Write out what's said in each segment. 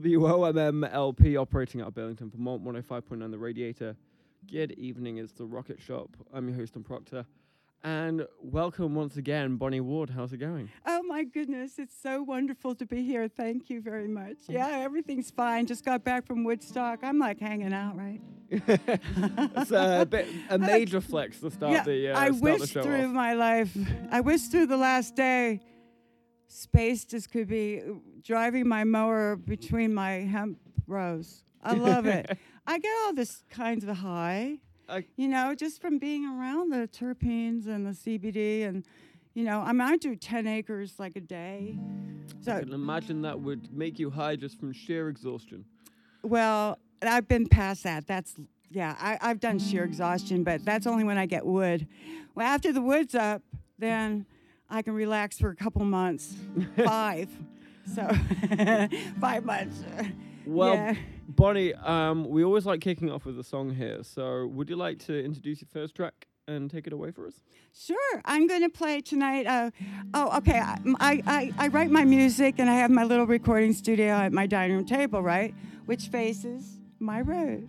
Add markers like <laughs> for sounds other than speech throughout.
WOMMLP operating out of Burlington, Vermont, 105.9 The Radiator. Good evening, it's the Rocket Shop. I'm your host, Tom Proctor. And welcome once again, Bonnie Ward. How's it going? Oh my goodness, it's so wonderful to be here. Thank you very much. Yeah, everything's fine. Just got back from Woodstock. I'm like hanging out, right? <laughs> it's a bit a <laughs> major flex to start yeah, the uh, I start the wish show through off. my life. I wish through the last day. Space just could be driving my mower between my hemp rows. I love it. <laughs> I get all this kinds of high, I- you know, just from being around the terpenes and the CBD and. You know, I mean, I do 10 acres like a day. So I can imagine that would make you high just from sheer exhaustion. Well, I've been past that. That's yeah. I, I've done sheer exhaustion, but that's only when I get wood. Well, after the wood's up, then I can relax for a couple months. <laughs> Five. So <laughs> five months. Well, yeah. Bonnie, um, we always like kicking off with a song here. So, would you like to introduce your first track and take it away for us? Sure, I'm going to play tonight. Uh, oh, okay. I, I, I, I write my music and I have my little recording studio at my dining room table, right? Which faces my road.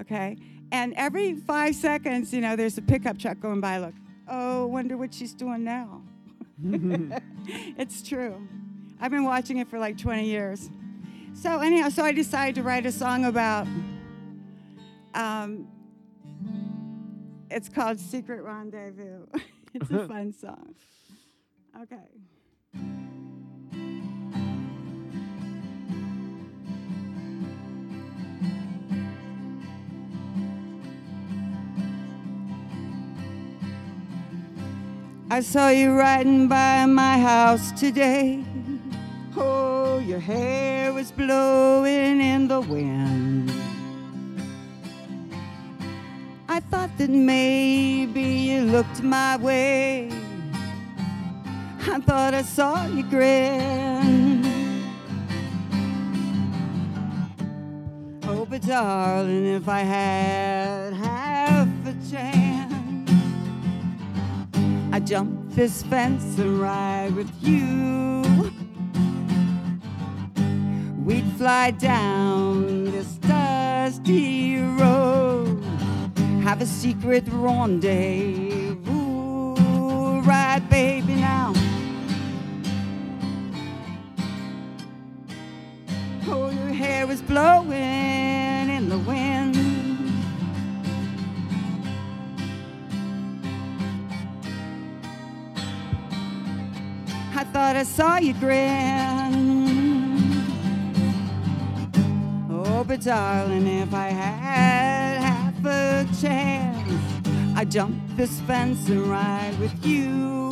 Okay? And every five seconds, you know, there's a pickup truck going by. Look, oh, wonder what she's doing now. <laughs> <laughs> it's true. I've been watching it for like 20 years. So, anyhow, so I decided to write a song about. Um, it's called Secret Rendezvous. <laughs> it's a fun song. Okay. I saw you riding by my house today. Oh, your hair was blowing in the wind. I thought that maybe you looked my way. I thought I saw you grin. Oh, but darling, if I had half a chance, I'd jump this fence and ride with you. We'd fly down this dusty road have a secret rendezvous. Right, baby, now. Oh, your hair was blowing in the wind. I thought I saw you grin. But darling, if I had half a chance, I'd jump this fence and ride with you.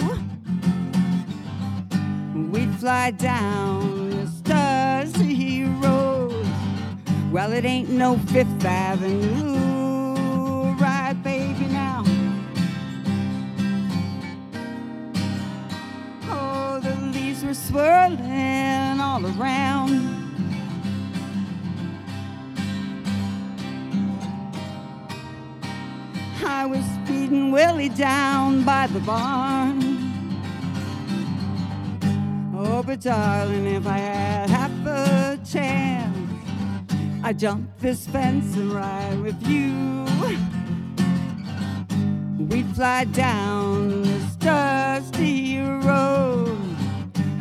We'd fly down this dusty road. Well, it ain't no Fifth Avenue, right, baby, now. Oh, the leaves were swirling all around. Down by the barn. Oh, but darling, if I had half a chance, I'd jump this fence and ride with you. We'd fly down this dusty road,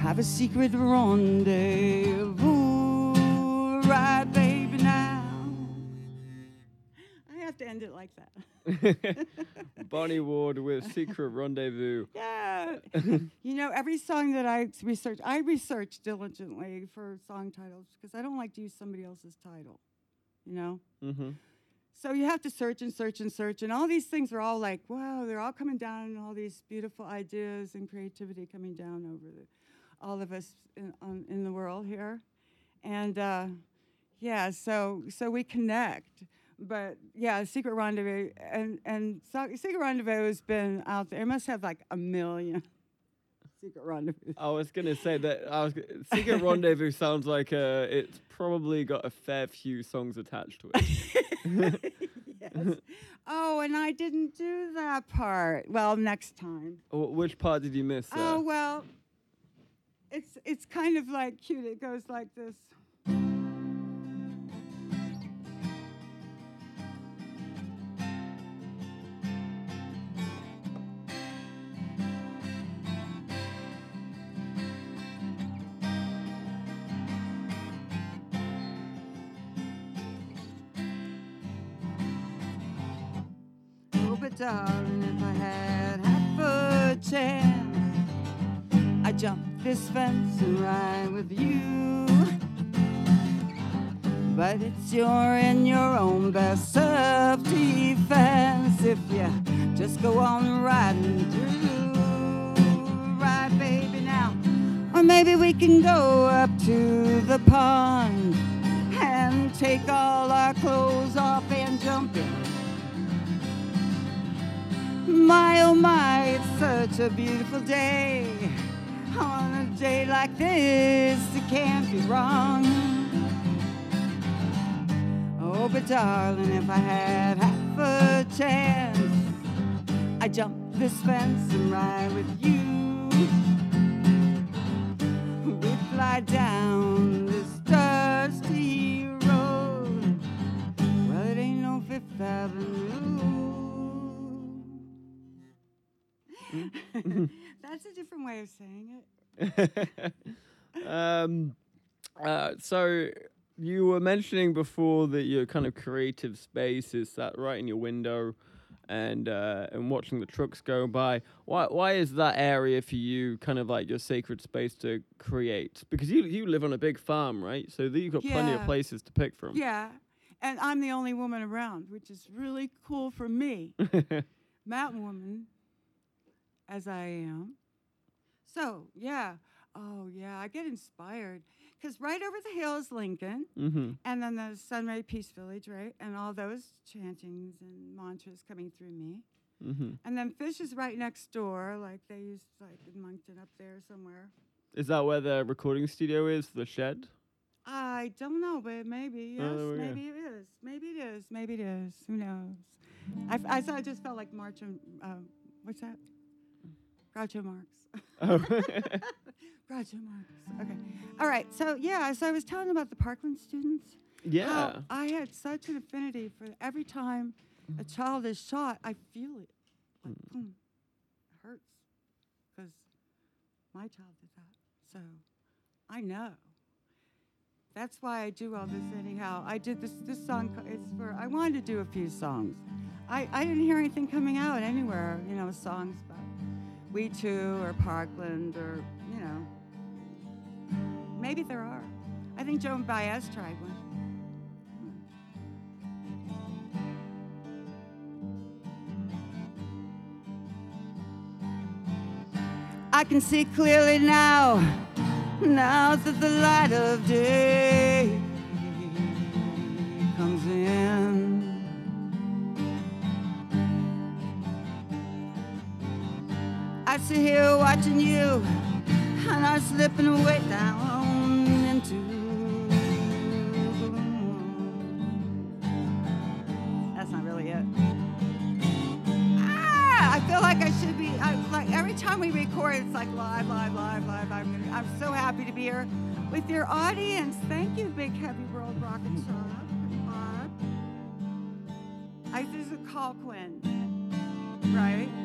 have a secret rendezvous, right, baby, now. I have to end it like that. <laughs> Bonnie Ward with Secret Rendezvous. <laughs> Yeah. you know, every song that I research, I research diligently for song titles because I don't like to use somebody else's title, you know? hmm So you have to search and search and search, and all these things are all like, wow, they're all coming down, and all these beautiful ideas and creativity coming down over the, all of us in, on, in the world here. And uh, yeah, so so we connect. But yeah, Secret Rendezvous and and so, Secret Rendezvous has been out there. It must have like a million <laughs> Secret Rendezvous. I was gonna say that I was Secret Rendezvous sounds like uh, it's probably got a fair few songs attached to it. <laughs> <laughs> yes. Oh, and I didn't do that part. Well, next time. Wh- Which part did you miss? uh? Oh well, it's it's kind of like cute. It goes like this. Darling, if I had half a chance, I'd jump this fence and ride with you. But it's your in your own best self defense if you just go on riding through. Right, baby, now. Or maybe we can go up to the pond and take all our clothes off and jump in. My oh my, it's such a beautiful day. On a day like this, it can't be wrong. Oh, but darling, if I had half a chance, I'd jump this fence and ride with you. We'd fly down this dusty road. Well, it ain't no Fifth Avenue. <laughs> That's a different way of saying it. <laughs> um, uh, so you were mentioning before that your kind of creative space is sat right in your window, and uh, and watching the trucks go by. Why why is that area for you kind of like your sacred space to create? Because you you live on a big farm, right? So you've got plenty of places to pick from. Yeah. And I'm the only woman around, which is really cool for me, <laughs> mountain woman, as I am. So, yeah. Oh, yeah. I get inspired. Because right over the hill is Lincoln, mm-hmm. and then the Sunray Peace Village, right? And all those chantings and mantras coming through me. Mm-hmm. And then Phish is right next door, like they used, like in Monkton up there somewhere. Is that where the recording studio is? The shed? I don't know, but maybe, yes, Oh, we go. maybe it is. Maybe it is. Maybe it is. Who knows? I, f- I I just felt like marching. Um, what's that? Groucho Marx. Oh. <laughs> Groucho Marx. Okay. All right. So yeah. So I was telling about the Parkland students. yeah. I had such an affinity for every time a child is shot, I feel it. Like hmm. boom, it hurts because my child did that. So I know. That's why I do all this anyhow. I did this. This song is for. I wanted to do a few songs. I, I didn't hear anything coming out anywhere. You know, songs about We Too or Parkland or you know. Maybe there are. I think Joan Baez tried one. I can see clearly now, now that the light of day comes in. I sit here watching you, and I'm slipping away down into. That's not really it. Ah, I feel like I should be. I, like every time we record, it's like live, live, live, live. I'm, I'm so happy to be here with your audience. Thank you, Big Heavy World Rocket Shop. Bob. I this is a call Quinn, right?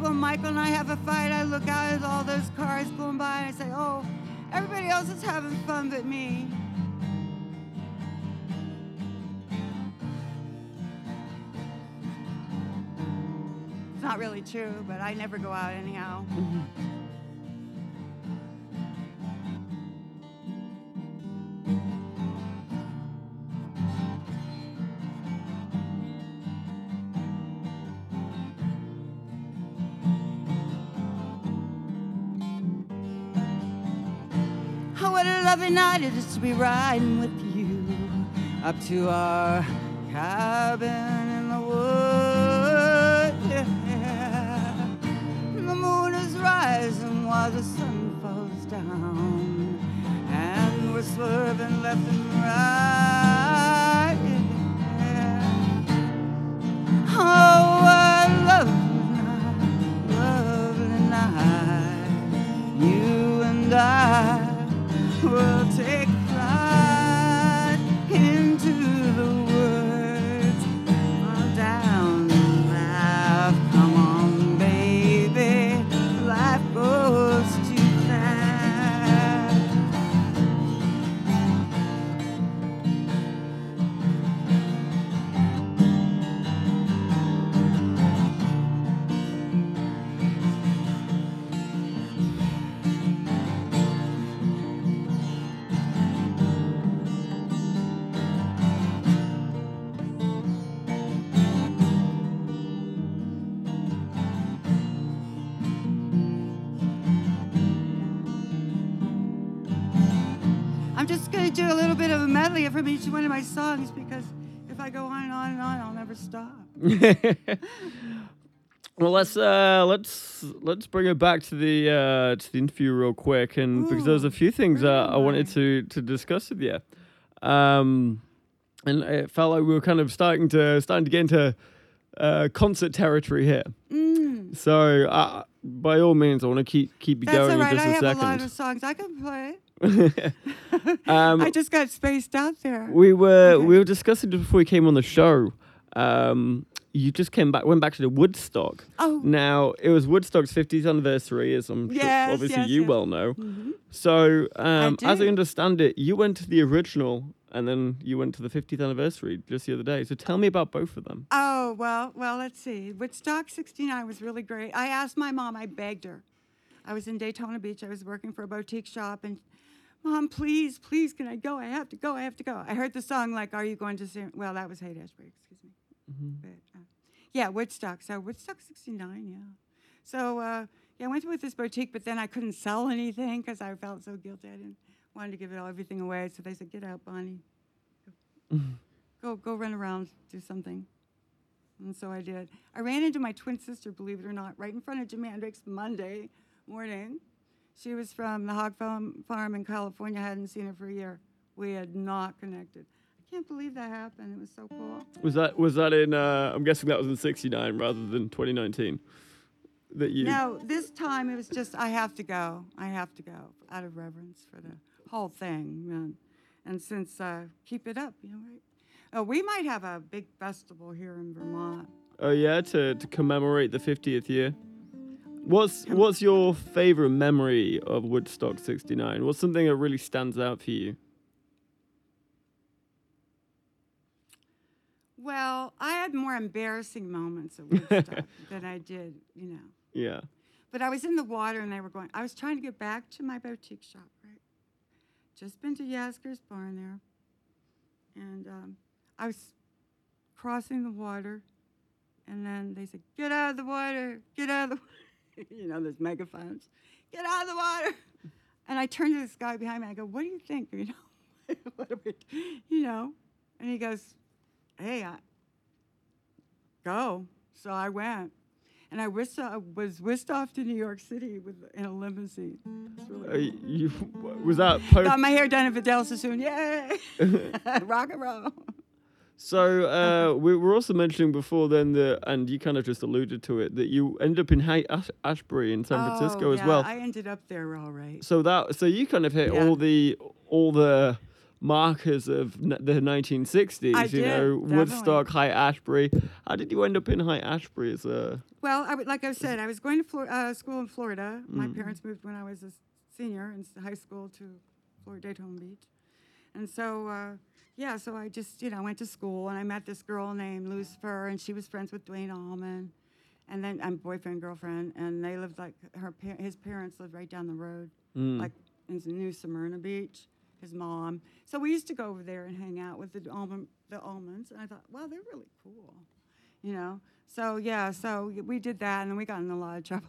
when Michael and I have a fight, I look out at all those cars going by and I say, oh, everybody else is having fun but me. It's not really true, but I never go out anyhow. Mm-hmm. What a lovely night it is to be riding with you up to our cabin in the woods. Yeah. The moon is rising while the sun falls down, and we're swerving left and right. Yeah. Oh, just going to do a little bit of a medley from each one of my songs because if I go on and on and on, I'll never stop. <laughs> well, let's uh, let's let's bring it back to the uh, to the interview real quick, and because there's a few things uh, I wanted to to discuss with you, um, and it felt like we were kind of starting to starting to get into uh, concert territory here. Mm. So, uh, by all means, I want to keep keep you That's going all right. in I have a a lot of songs I can play. <laughs> um, I just got spaced out there. We were Okay. we were discussing just before we came on the show. Um, you just came back, went back to the Woodstock. Oh. Now it was Woodstock's 50th anniversary, as I'm sure obviously yes, you yes. well know. Mhm. So, um, as I understand it, you went to the original, and then you went to the 50th anniversary just the other day. So tell me about both of them. Oh, well, well, let's see. Woodstock 69 was really great. I asked my mom, I begged her. I was in Daytona Beach. I was working for a boutique shop and Mom, please, please, can I go? I have to go. I have to go. I heard the song like, "Are you going to sing?" Well, that was Haight Ashbury, excuse me. But, uh, yeah, Woodstock. So Woodstock '69, yeah. So uh, yeah, I went with this boutique, but then I couldn't sell anything because I felt so guilty. I didn't wanted to give it all everything away. So they said, "Get out, Bonnie. <laughs> Go, go run around, do something." And so I did. I ran into my twin sister, believe it or not, right in front of Jimi Hendrix Monday morning. She was from the hog farm, farm in California. I hadn't seen her for a year. We had not connected. I can't believe that happened. It was so cool. Was that was that in? Uh, I'm guessing that was in '69 rather than 2019. That you. No, this time it was just, I have to go. I have to go out of reverence for the whole thing. And, and since, uh, keep it up, you know, right? Oh, we might have a big festival here in Vermont. Oh yeah, to, to commemorate the 50th year. What's what's your favorite memory of Woodstock '69? What's something that really stands out for you? Well, I had more embarrassing moments at <laughs> Woodstock than I did, you know. Yeah. But I was in the water and they were going, I was trying to get back to my boutique shop, right? Just been to Yasgur's barn there. And um, I was crossing the water. And then they said, Get out of the water, get out of the water. <laughs> you know, there's megaphones. Get out of the water. And I turned to this guy behind me. I go, What do you think? <laughs> You know, what do we, you know? And he goes, Hey, I, go. So I went. And I whisked, I was whisked off to New York City with, in a limousine. It's really Uh, cool. you was that post? Got my hair done at Vidal Sassoon. Yay! <laughs> Rock and roll. So uh, we were also mentioning before then that, and you kind of just alluded to it, that you ended up in Haight Ash- Ashbury in San Francisco Oh, as yeah, well. I ended up there all right. so that so you kind of hit Yeah. all the all the markers of n- the 1960s. I you did, know, definitely. Woodstock, High Ashbury. How did you end up in High Ashbury as a? Well, I, would- like I said, I was going to Flor- uh, school in Florida. My Mm. parents moved when I was a senior in high school to Florida, Daytona Beach. And so, uh, yeah, so I just, you know, went to school and I met this girl named Lucifer and she was friends with Duane Allman. and then I'm boyfriend girlfriend, and they lived like her his parents lived right down the road, Mm. like in New Smyrna Beach. His mom. So we used to go over there and hang out with the Allman the Allmans, and I thought, wow, they're really cool, you know. So yeah, so we did that, and we got in a lot of trouble.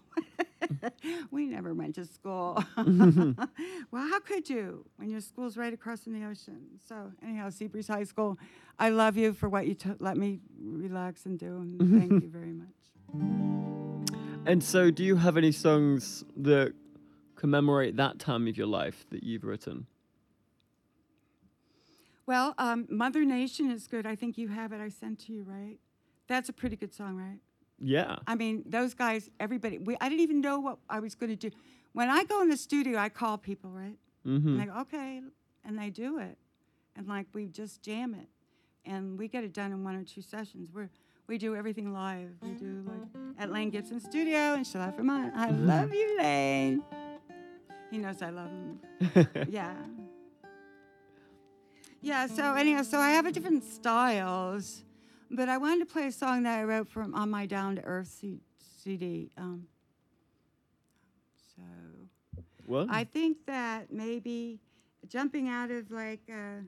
<laughs> we never went to school. <laughs> well, how could you when your school's right across from the ocean? So anyhow, Seabreeze High School, I love you for what you t- let me relax and do, and thank you very much. And so, do you have any songs that commemorate that time of your life that you've written? Well, um, Mother Nation is good. I think you have it. I sent to you, right? That's a pretty good song, right? Yeah. I mean, those guys, everybody. We, I didn't even know what I was going to do. When I go in the studio, I call people, right? Mm-hmm. And go, okay, and they do it, and like we just jam it, and we get it done in one or two sessions. We're we do everything live. We do like at Lane Gibson Studio in Charlotte, Vermont. I love you, Lane. He knows I love him. <laughs> yeah. Yeah. So anyhow, so I have a different styles, but I wanted to play a song that I wrote from on my Down to Earth C- CD. Um, so. Well, I think that maybe jumping out of like uh,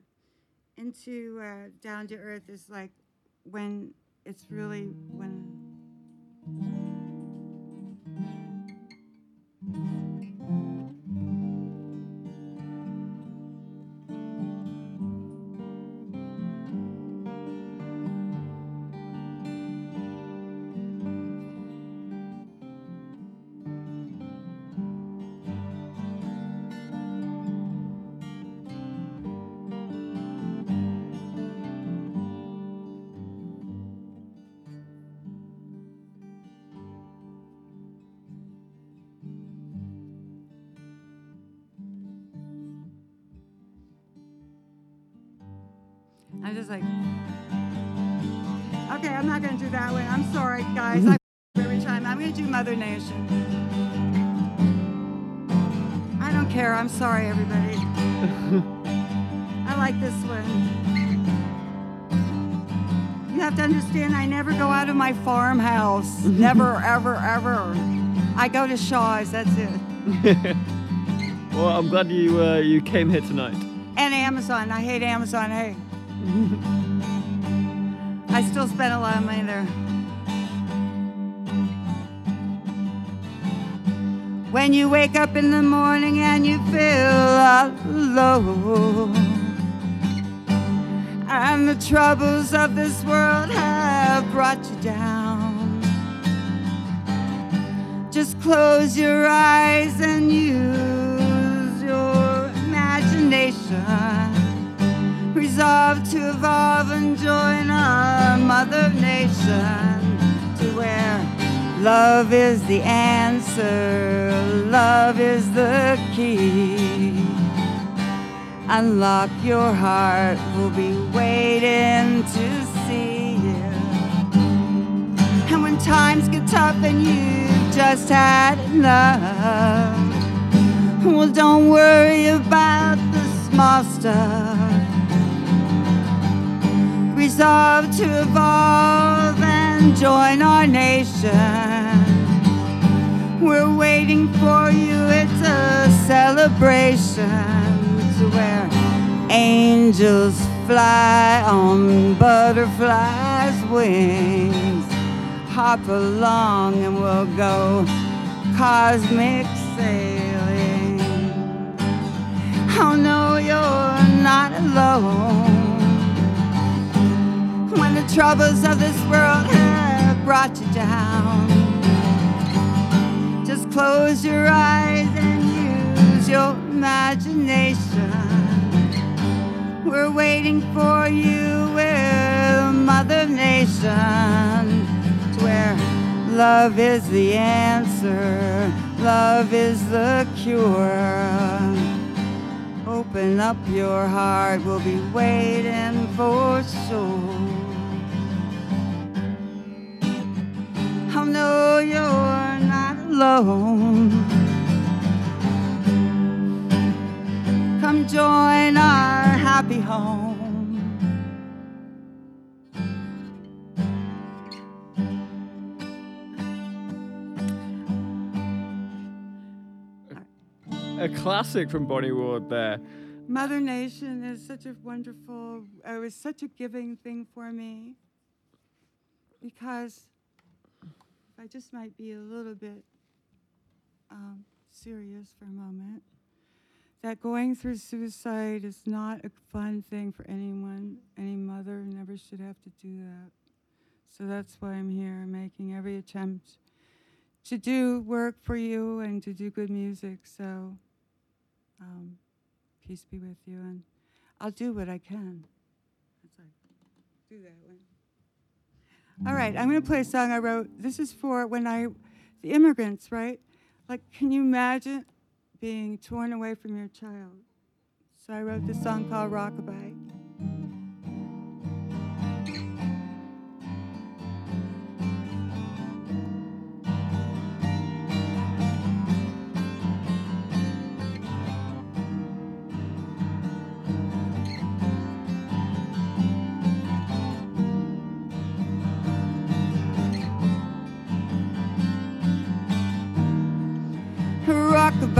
into uh, down to earth is like when it's really when. Just like. Okay, I'm not gonna do that one. I'm sorry, guys. I <laughs> every time. I'm gonna do Mother Nation. I don't care. I'm sorry, everybody. <laughs> I like this one. You have to understand, I never go out of my farmhouse. <laughs> never, ever, ever. I go to Shaw's. That's it. well, I'm glad you uh, you came here tonight. And Amazon. I hate Amazon. Hey. <laughs> I still spend a lot of money there. When you wake up in the morning and you feel alone, and the troubles of this world have brought you down, just close your eyes and use your imagination. Resolve to evolve and join our mother nation to where love is the answer, love is the key. Unlock your heart, we'll be waiting to see you. And when times get tough and you've just had enough, well, don't worry about the small stuff. Resolve to evolve and join our nation. We're waiting for you, it's a celebration to where angels fly on butterflies' wings. Hop along and we'll go cosmic sailing. Oh no, you're not alone. When the troubles of this world have brought you down, just close your eyes and use your imagination. We're waiting for you, we're Mother Nation, where love is the answer, love is the cure. Open up your heart, we'll be waiting for sure. know you're not alone. Come join our happy home. A classic from Bonnie Ward there. Mother Nation is such a wonderful, it was such a giving thing for me because I just might be a little bit um, serious for a moment. That going through suicide is not a fun thing for anyone. Any mother never should have to do that. So that's why I'm here, making every attempt to do work for you and to do good music. So, um, peace be with you, and I'll do what I can. That's like, do that one. All right, I'm going to play a song I wrote. This is for when I, the immigrants, right? Like, can you imagine being torn away from your child? So I wrote this song called Rockabye.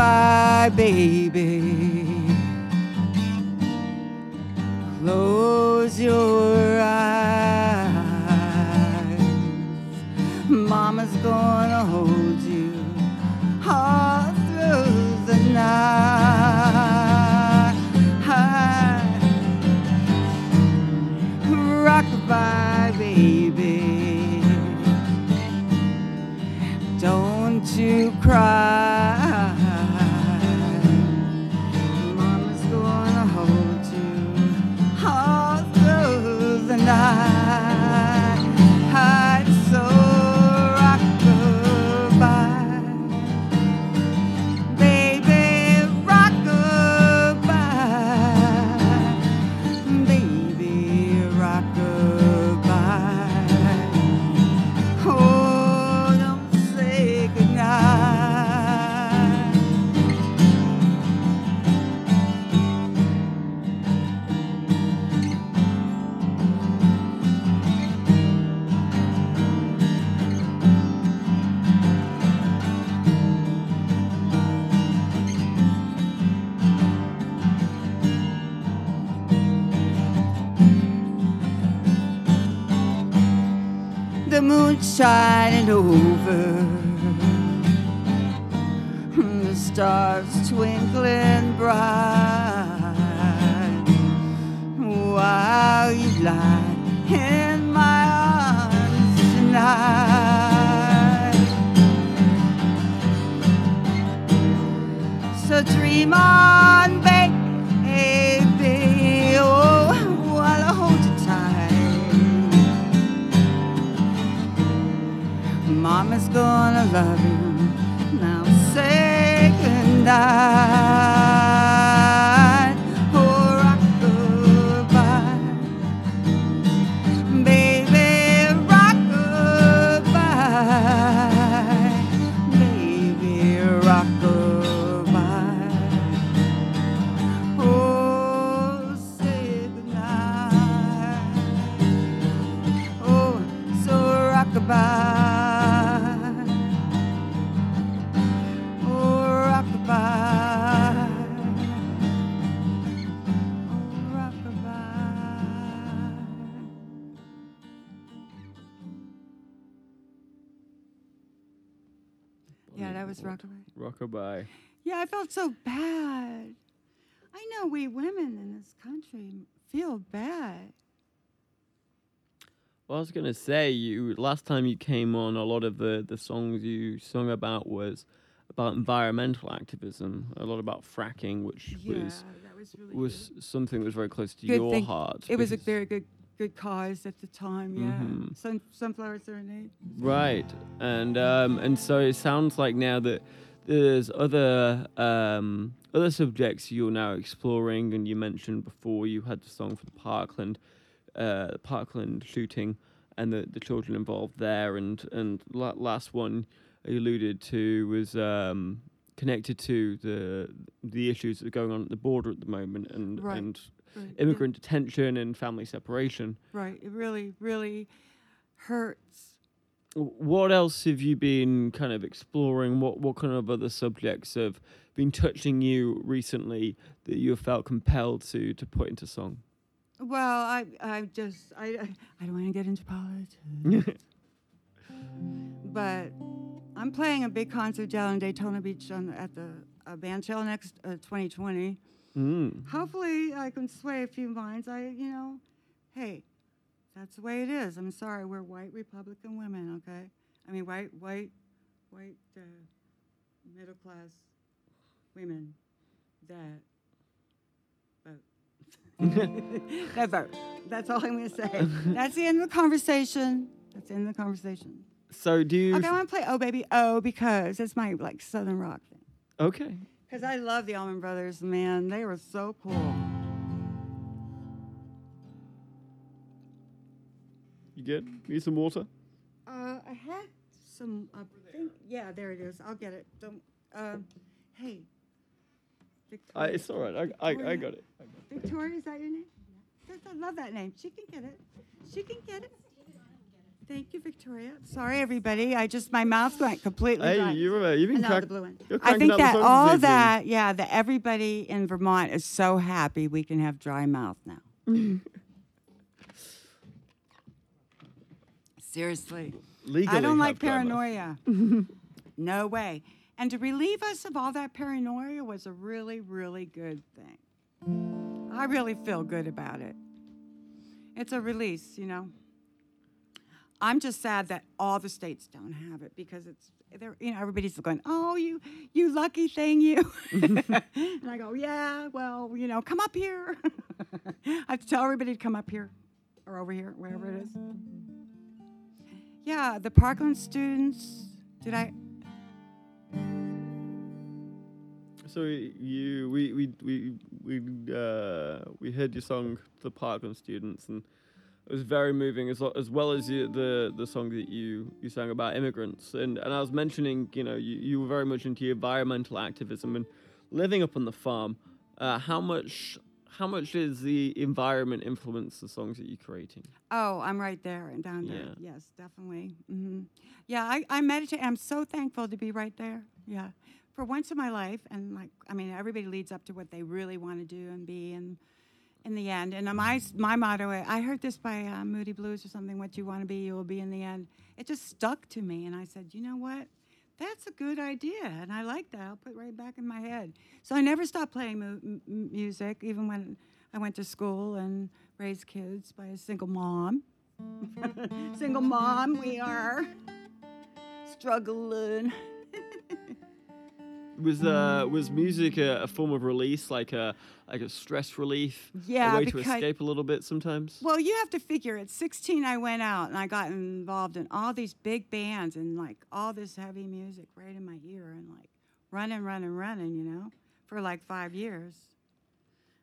Rockabye, baby. Close your eyes. Mama's gonna shining over, the stars twinkling bright, while you lie in my arms tonight. So dream on, Mama's gonna love you. Now say goodnight. Rockabye. Yeah, I felt so bad. I know we women in this country feel bad. Well, I was gonna say you last time you came on, a lot of the the songs you sung about was about environmental activism, a lot about fracking, which Yeah, was was really was something that was very close to Good your thing- heart. It was a very good good cause at the time. Yeah, Mhm. Sun, sunflower serenade. Right, and um, and so it sounds like now that there's other um, other subjects you're now exploring, and you mentioned before you had the song for the Parkland, uh, Parkland shooting, and the, the children involved there, and and la- last one you alluded to was um, connected to the the issues that are going on at the border at the moment, and Right, and Right, yeah, immigrant detention and family separation. right. It really, really hurts. What else have you been kind of exploring? What what kind of other subjects have been touching you recently that you have felt compelled to to put into song? Well, I I just I I I don't want to get into politics, <laughs> but I'm playing a big concert down in Daytona Beach on, at the uh, band shell next uh, 2020. mm. Hopefully, I can sway a few minds. I you know, hey, that's the way it is. I'm sorry, we're white Republican women, okay? I mean, white white white uh, middle class women that vote. <laughs> that vote. That's all I'm going to say. That's the end of the conversation. That's the end of the conversation. So do you? Okay, I want to play Oh Baby Oh because it's my like southern rock thing. okay. Because I love the Allman Brothers, man. They were so cool. You good? Need some water? Uh, I had some. I think, yeah, there it is. I'll get it. Don't. Um, hey. Uh, Victoria. it's all right. I, I, I Victoria? got it. Victoria, is that your name? I love that name. She can get it. She can get it. Thank you, Victoria. Sorry, everybody. I just my mouth went completely Hey, dry. you uh, you've been crack- blue one. I think that all that, yeah, that everybody in Vermont is so happy we can have dry mouth now. <laughs> Seriously. Legally I don't like paranoia. <laughs> no way. And to relieve us of all that paranoia was a really, really good thing. I really feel good about it. It's a release, you know. I'm just sad that all the states don't have it because it's they're you know everybody's going oh you you lucky thing you <laughs> and I go yeah well you know come up here <laughs> I have to tell everybody to come up here or over here wherever it is yeah the Parkland students did I So you, we, we, we, we, uh, we heard your song, "The Parkland Students," and it was very moving, as, as well as the the song that you you sang about immigrants. And and I was mentioning, you know, you, you were very much into environmental activism and living up on the farm. Uh, how much how much does the environment influence the songs that you're creating? Oh, I'm right there and down there. Yeah. Yes, definitely. hmm Yeah, I, I meditate. I'm so thankful to be right there. Yeah. For once in my life, and like, I mean, everybody leads up to what they really want to do and be, and in the end. And my my motto, I heard this by uh, Moody Blues or something. What you want to be, you will be in the end. It just stuck to me, and I said, you know what? That's a good idea, and I like that. I'll put it right back in my head. So I never stopped playing mu- music, even when I went to school and raised kids by a single mom. <laughs> single mom, we are struggling. <laughs> Was uh was music a, a form of release, like a like a stress relief, Yeah, a way to escape a little bit sometimes? Well, you have to figure at 16, I went out and I got involved in all these big bands and like all this heavy music right in my ear and like running, running, running, you know, for like five years.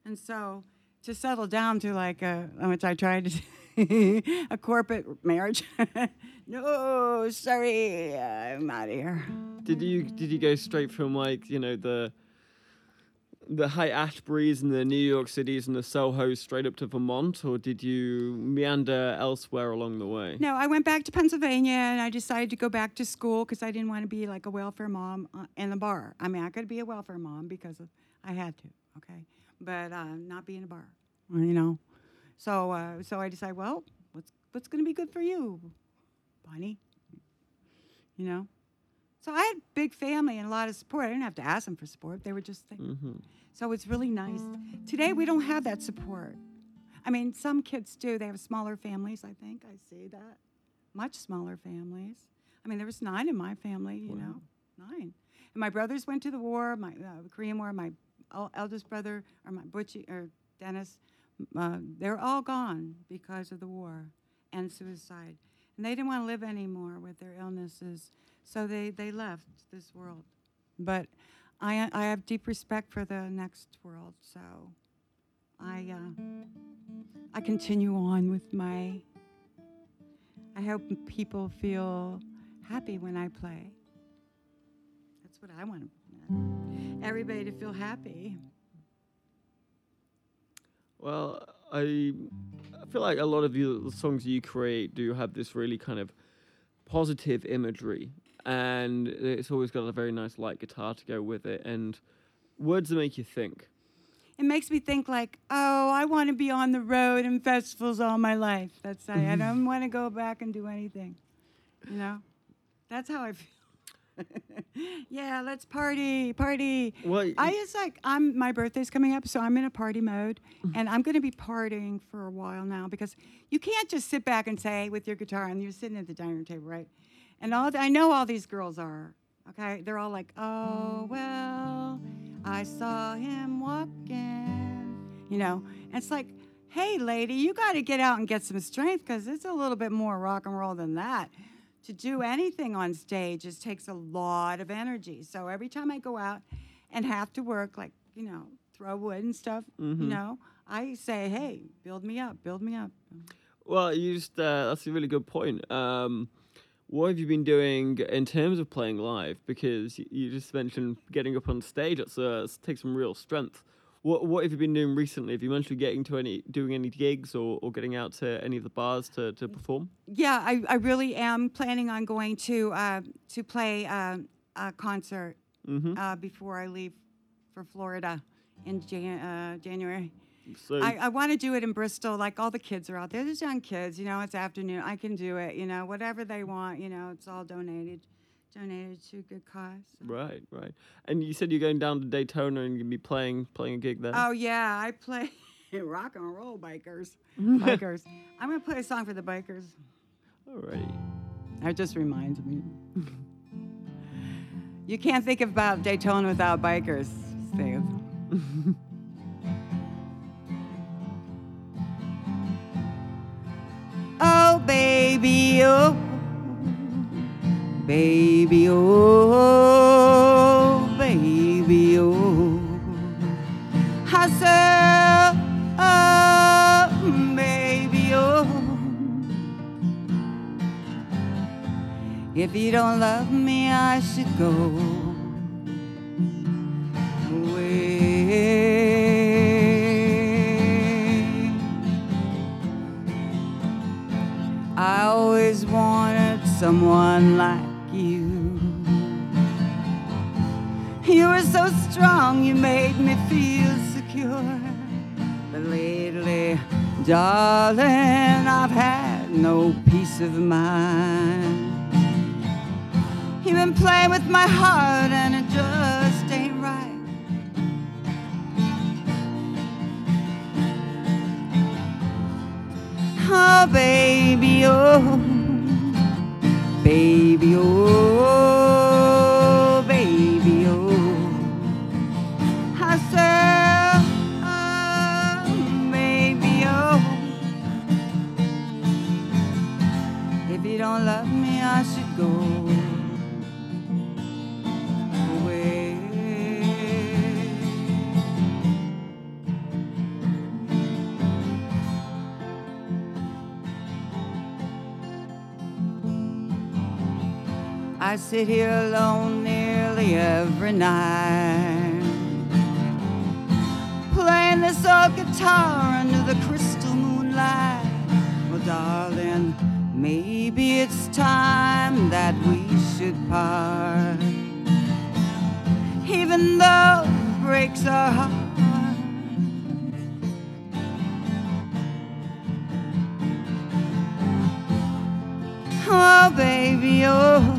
And so to settle down to like a, which I tried to, <laughs> a corporate marriage. <laughs> no, sorry, I'm out of here. Did you did you go straight from like you know the the High Ashburys and the New York Cities and the Soho straight up to Vermont, or did you meander elsewhere along the way? No, I went back to Pennsylvania and I decided to go back to school because I didn't want to be like a welfare mom uh, in the bar. I mean, I could be a welfare mom because of, I had to, okay, but uh, not be in a bar, you know. So, uh, so I decide, well, what's what's going to be good for you, Bonnie? You know. So I had a big family and a lot of support. I didn't have to ask them for support; they were just there. hmm So it's really nice. Today we don't have that support. I mean, some kids do. They have smaller families, I think. I see that. Much smaller families. I mean, there was nine in my family, you know, nine. And my brothers went to the war, my uh, Korean War. My eldest brother, or my Butchie, or Dennis, uh, they're all gone because of the war and suicide. And they didn't want to live anymore with their illnesses, so they, they left this world. But I, I have deep respect for the next world, so I, uh, I continue on with my. I hope people feel happy when I play. That's what I want. Everybody to feel happy. Well, I I feel like a lot of the songs you create do have this really kind of positive imagery, and it's always got a very nice light guitar to go with it. And Words that make you think. It makes me think like, oh, I want to be on the road and festivals all my life. That's I, I don't <laughs> want to go back and do anything. You know, that's how I feel. Yeah, let's party, party. Well, I just like I'm my birthday's coming up, so I'm in a party mode, and I'm going to be partying for a while now because you can't just sit back and say with your guitar and you're sitting at the dining room table, right? And all the, I know all these girls are okay. They're all like, oh well, I saw him walking, you know. And it's like, hey, lady, you got to get out and get some strength because it's a little bit more rock and roll than that to do anything on stage just takes a lot of energy. So every time I go out and have to work, like, you know, throw wood and stuff, you know, I say, hey, build me up, build me up. Well, you just uh, that's a really good point. Um, what have you been doing in terms of playing live? Because you just mentioned getting up on stage. That's uh, it takes some real strength. What what have you been doing recently? Have you managed to getting to any doing any gigs or, or getting out to any of the bars to, to perform? Yeah, I, I really am planning on going to uh, to play uh, a concert uh, before I leave for Florida in Jan- uh, January. So I, I want to do it in Bristol. Like all the kids are out there. There's young kids, you know. It's afternoon. I can do it. You know, whatever they want. You know, it's all donated, donated to a good cause. so. right, right. And you said you're going down to Daytona and you're gonna be playing playing a gig there. Oh yeah, I play <laughs> rock and roll bikers. <laughs> bikers. I'm gonna play a song for the bikers. Alrighty. That just reminds me. you can't think about Daytona without bikers, Steve. <laughs> oh baby, oh baby, oh baby, oh. I said, oh baby, oh. If you don't love me, I should go away. I always wanted someone like you. You were so strong, you made me feel secure. But lately, darling, I've had no peace of mind. You've been playing with my heart, and it just ain't right. Oh, baby, oh, baby, oh, baby, oh. I said, oh, baby, oh. If you don't love me, I should go I sit here alone nearly every night, playing this old guitar under the crystal moonlight. Well, darling, maybe it's time that we should part, even though it breaks our heart. Oh, baby, oh,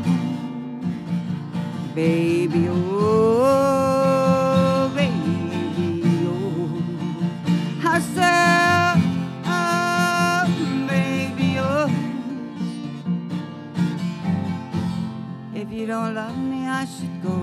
baby, oh, baby, oh. I said, oh, baby, oh. If you don't love me, I should go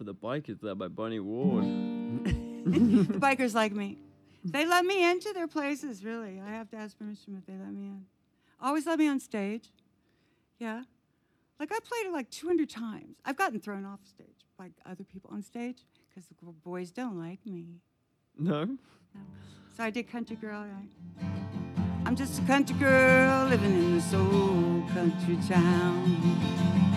for the bikers there by Bonnie Ward. <laughs> the bikers like me. They let me into their places, really. I have to ask permission, but they let me in. Always let me on stage. Yeah. Like I played it like 200 times. I've gotten thrown off stage by other people on stage because the boys don't like me. No? So I did Country Girl. I, I'm just a country girl living in this old country town.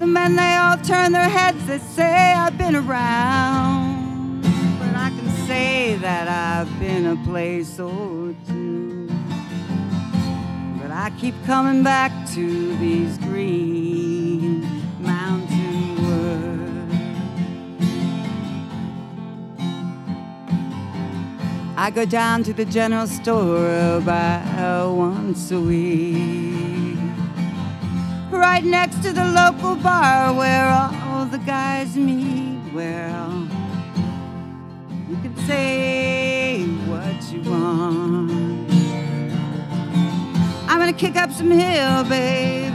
The men, they all turn their heads, they say I've been around. But I can say that I've been a place or two. But I keep coming back to these green mountain woods. I go down to the general store about once a week. Right next to the local bar where all the guys meet. Well, you can say what you want. I'm gonna kick up some hill, baby,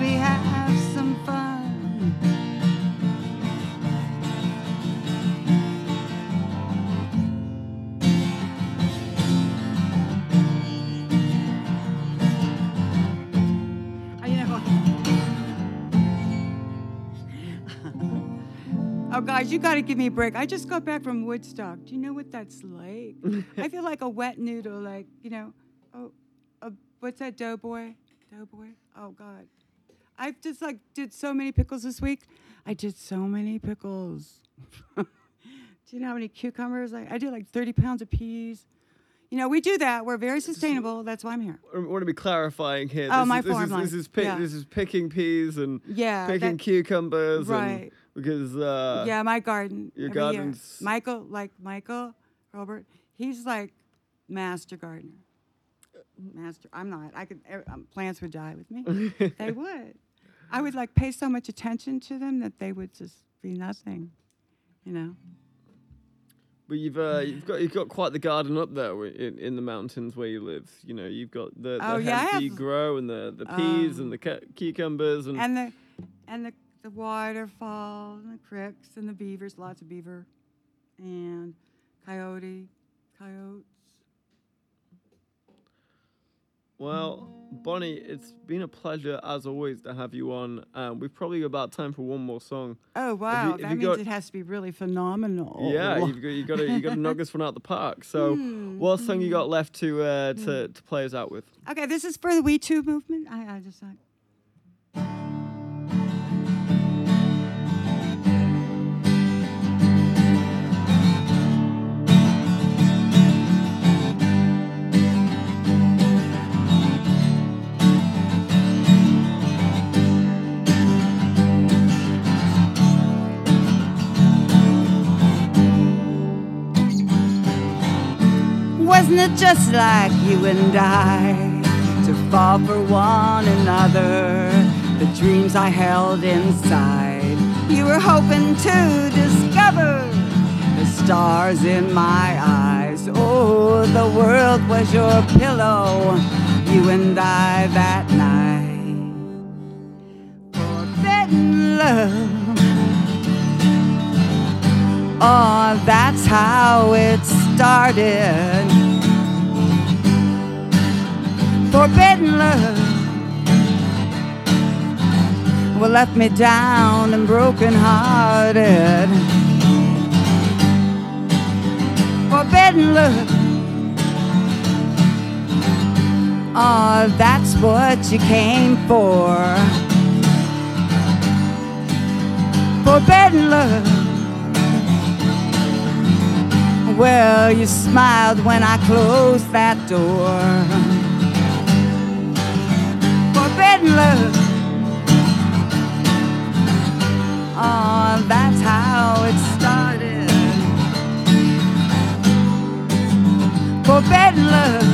Oh, guys, you got to give me a break. I just got back from Woodstock. Do you know what that's like? I feel like a wet noodle, like, you know, oh, uh, what's that, doughboy? Doughboy? Oh, God. I've just, like, did so many pickles this week. I did so many pickles. <laughs> do you know how many cucumbers? I, I did like 30 pounds of peas. You know, we do that. We're very sustainable. That's why I'm here. I want to be clarifying here. Oh, this my is, this farm is, life. this is pick, Yeah. this is picking peas and Yeah. picking that- cucumbers and Right. Because uh, yeah, my garden. your every year. Michael, like Michael, Robert, he's like master gardener. Master. I'm not. I could. Um, plants would die with me. <laughs> they would. I would like pay so much attention to them that they would just be nothing. You know. But you've uh, you've got you've got quite the garden up there in, in the mountains where you live. You know, you've got the, the Oh, yeah, hemp you grow and the, the peas Oh. and the cu- cucumbers and, And the, and the the waterfall and the creeks and the beavers. Lots of beaver, and coyote, coyotes. well, Bonnie, it's been a pleasure as always to have you on. Um, we've probably got about time for one more song. Oh you- wow! have that means got- it has to be really phenomenal. Yeah, <laughs> you've got you got to you got to knock this one out the park. So, what song you got left to uh, to to play us out with? Okay, this is for the We Too movement. I, I just like. Wasn't it just like you and I to fall for one another? The dreams I held inside, you were hoping to discover the stars in my eyes. Oh, the world was your pillow, you and I that night. Forbidden love. Oh, that's how it started. Forbidden love. Well, left me down and broken hearted. Forbidden love. Oh, that's what you came for. Forbidden love. Well, you smiled when I closed that door. Forbidden love. Oh, that's how it started. Forbidden love.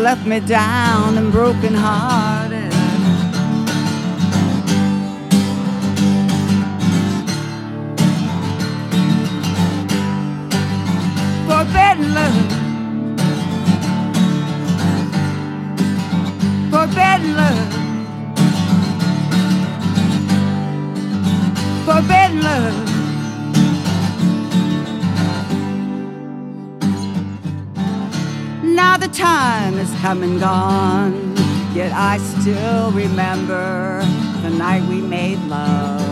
Left me down and broken hearted. Forbidden love. Forbidden love. Forbidden love. Now the time has come and gone, yet I still remember the night we made love.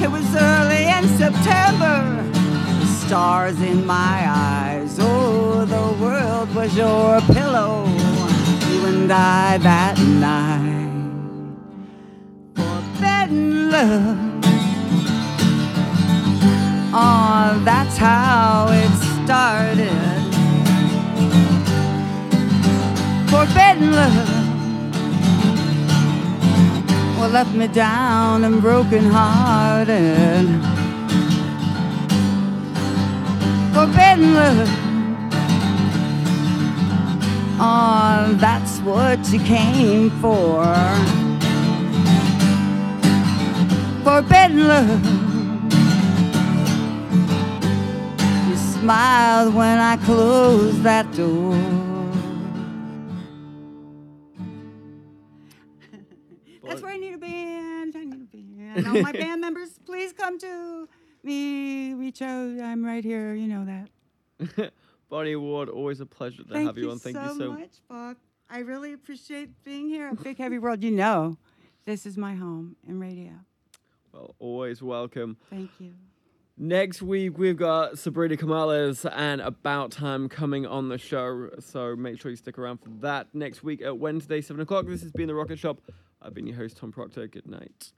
It was early in September, the stars in my eyes. Oh, the world was your pillow, and I that night. Forbidden love. Oh, that's how it started. Forbidden love. Well, left me down and broken hearted. Forbidden love. Oh, that's what you came for. Forbidden love. You smiled when I closed that door. That's where I need a band. I need a band. All my <laughs> band members, please come to me. Reach out. I'm right here. You know that. <laughs> Bonnie Ward, always a pleasure to Thank have you, on. Thank so you so much, Bob. I really appreciate being here at Big Heavy World. You know, this is my home in radio. Well, always welcome. Thank you. Next week we've got Sabrina Kamales and About Time coming on the show, so make sure you stick around for that next week at Wednesday, seven o'clock. This has been the Rocket Shop. I've been your host Tom Proctor. Good night.